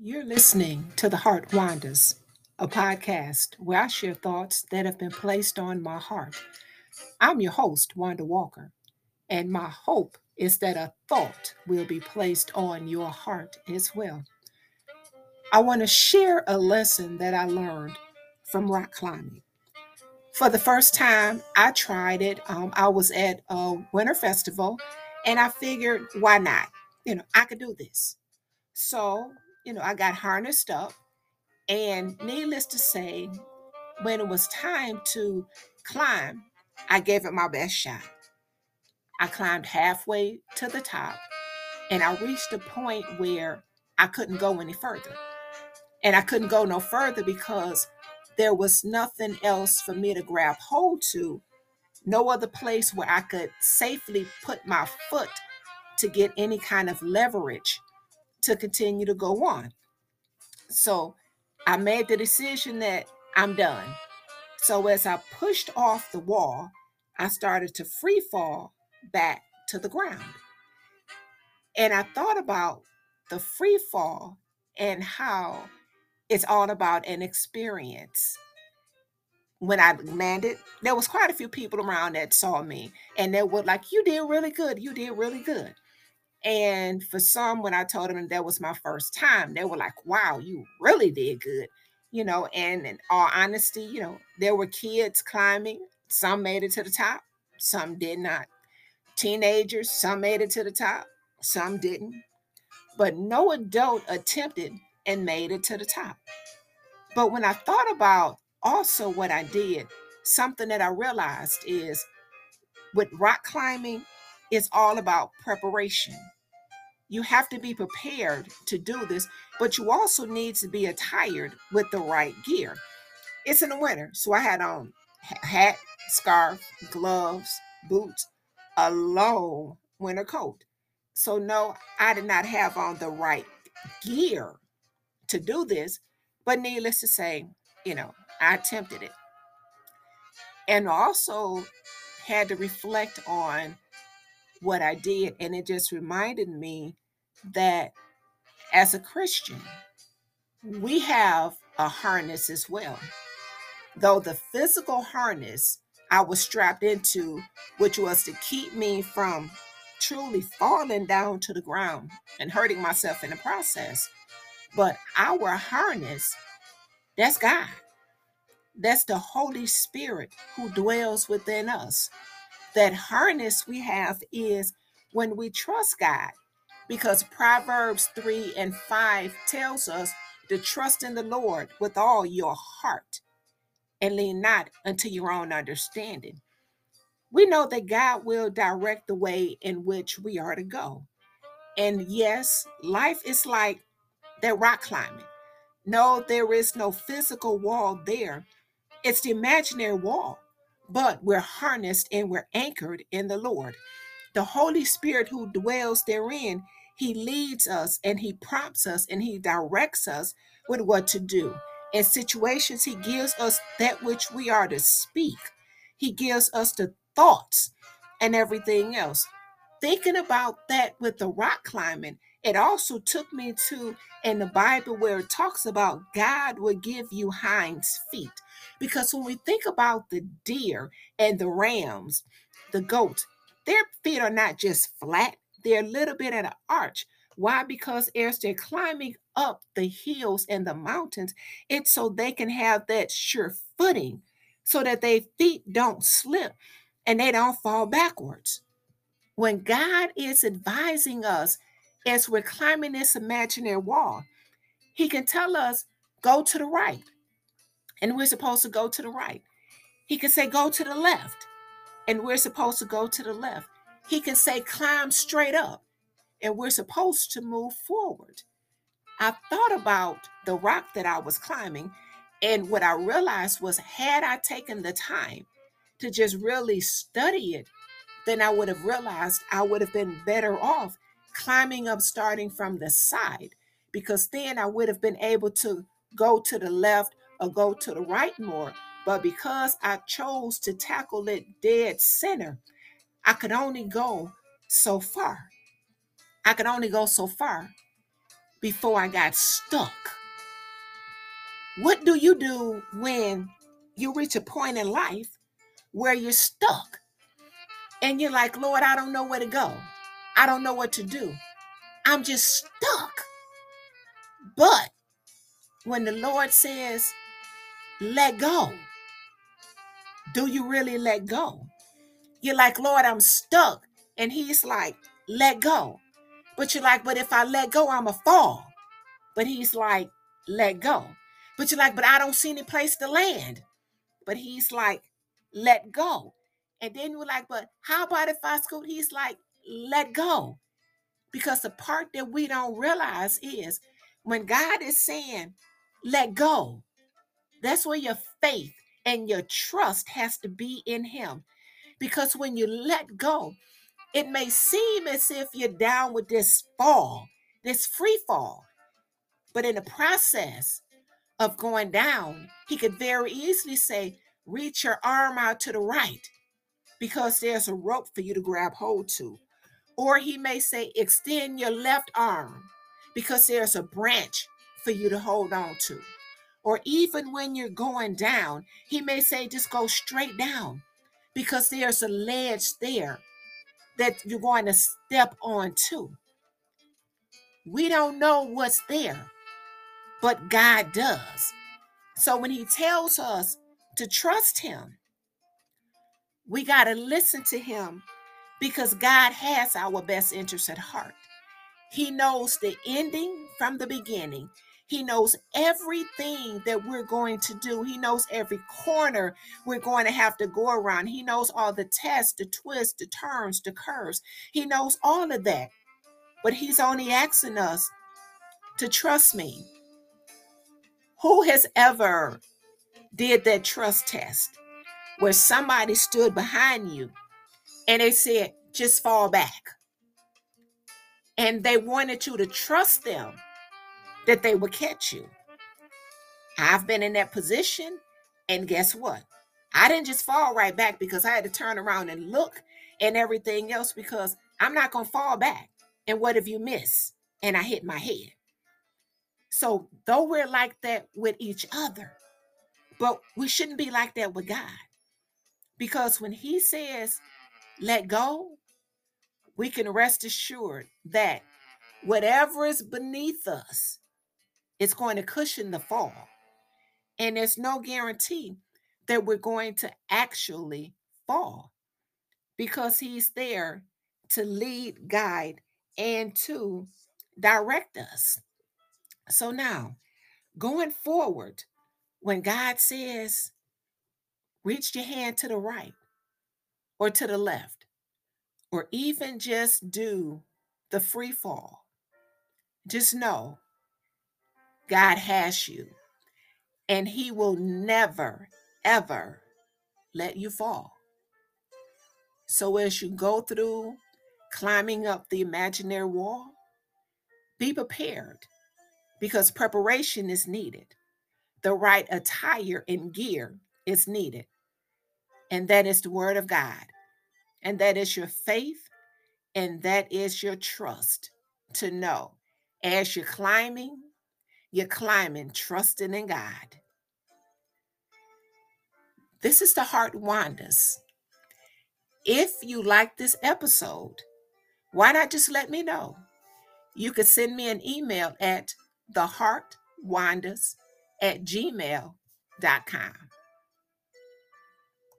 You're listening to The Heart Wanders, a podcast where I share thoughts that have been placed on my heart. I'm your host, Wanda Walker, and my hope is that a thought will be placed on your heart as well. I want to share a lesson that I learned from rock climbing. For the first time, I tried it. Um, I was at a winter festival, and I figured, why not? You know, I could do this. So you know, I got harnessed up. And needless to say, when it was time to climb, I gave it my best shot. I climbed halfway to the top and I reached a point where I couldn't go any further. And I couldn't go no further because there was nothing else for me to grab hold to, no other place where I could safely put my foot to get any kind of leverage to continue to go on. So I made the decision that I'm done. So as I pushed off the wall, I started to free fall back to the ground. And I thought about the free fall and how it's all about an experience. When I landed, there was quite a few people around that saw me and they were like, You did really good. You did really good. And for some, when I told them that was my first time, they were like, wow, you really did good. You know, and in all honesty, you know, there were kids climbing. Some made it to the top, some did not. Teenagers, some made it to the top, some didn't. But no adult attempted and made it to the top. But when I thought about also what I did, something that I realized is with rock climbing, it's all about preparation. You have to be prepared to do this, but you also need to be attired with the right gear. It's in the winter, so I had on hat, scarf, gloves, boots, a long winter coat. So, no, I did not have on the right gear to do this, but needless to say, you know, I attempted it. And also had to reflect on what I did. And it just reminded me that as a Christian, we have a harness as well. Though the physical harness I was strapped into, which was to keep me from truly falling down to the ground and hurting myself in the process. But our harness, that's God. That's the Holy Spirit who dwells within us that harness we have is when we trust God, because Proverbs 3 and 5 tells us to trust in the Lord with all your heart and lean not unto your own understanding. We know that God will direct the way in which we are to go. And yes, life is like that rock climbing. No, there is no physical wall there. It's the imaginary wall but we're harnessed and we're anchored in the Lord. The Holy Spirit who dwells therein, he leads us and he prompts us and he directs us with what to do. In situations, he gives us that which we are to speak. He gives us the thoughts and everything else. Thinking about that with the rock climbing, it also took me to in the Bible where it talks about God will give you hinds feet. Because when we think about the deer and the rams, the goats, their feet are not just flat, they're a little bit at an arch. Why? Because as they're climbing up the hills and the mountains, it's so they can have that sure footing so that their feet don't slip and they don't fall backwards. When God is advising us as we're climbing this imaginary wall, He can tell us, go to the right and we're supposed to go to the right. He can say, go to the left, and we're supposed to go to the left. He can say, climb straight up, and we're supposed to move forward. I thought about the rock that I was climbing, and what I realized was, had I taken the time to just really study it, then I would have realized I would have been better off climbing up starting from the side, because then I would have been able to go to the left or go to the right more. But because I chose to tackle it dead center, I could only go so far. I could only go so far. before I got stuck. What do you do when you reach a point in life where you're stuck and you're like, Lord, I don't know where to go. I don't know what to do. I'm just stuck. But when the Lord says, let go, do you really let go? You're like, Lord, I'm stuck. And He's like, let go. But you're like, but if I let go, I'm a fall. But He's like, let go. But you're like, but I don't see any place to land. But He's like, let go. And then we're like, but how about if I scoot? He's like, let go. Because the part that we don't realize is when God is saying, let go, that's where your faith and your trust has to be in Him. Because when you let go, it may seem as if you're down with this fall, this free fall. But in the process of going down, He could very easily say, reach your arm out to the right because there's a rope for you to grab hold to. Or he may say, extend your left arm because there's a branch for you to hold on to. Or even when you're going down, he may say, just go straight down because there's a ledge there that you're going to step on to. We don't know what's there, but God does. So when he tells us to trust him, we got to listen to him because God has our best interest at heart. He knows the ending from the beginning. He knows everything that we're going to do. He knows every corner we're going to have to go around. He knows all the tests, the twists, the turns, the curves. He knows all of that. But He's only asking us to trust me. Who has ever did that trust test where somebody stood behind you and they said, just fall back. And they wanted you to trust them that they would catch you. I've been in that position, and guess what? I didn't just fall right back because I had to turn around and look and everything else because I'm not going to fall back. And what if you miss and I hit my head? So, though we're like that with each other, but we shouldn't be like that with God. Because when He says, let go, we can rest assured that whatever is beneath us is going to cushion the fall. And there's no guarantee that we're going to actually fall because he's there to lead, guide, and to direct us. So now, going forward, when God says, reach your hand to the right or to the left, or even just do the free fall, just know God has you and He will never, ever let you fall. So as you go through climbing up the imaginary wall, be prepared because preparation is needed. The right attire and gear is needed. And that is the Word of God. And that is your faith and that is your trust to know as you're climbing, you're climbing, trusting in God. This is the Heart Wanders. If you like this episode, why not just let me know? You could send me an email at theheartwanders at gmail.com.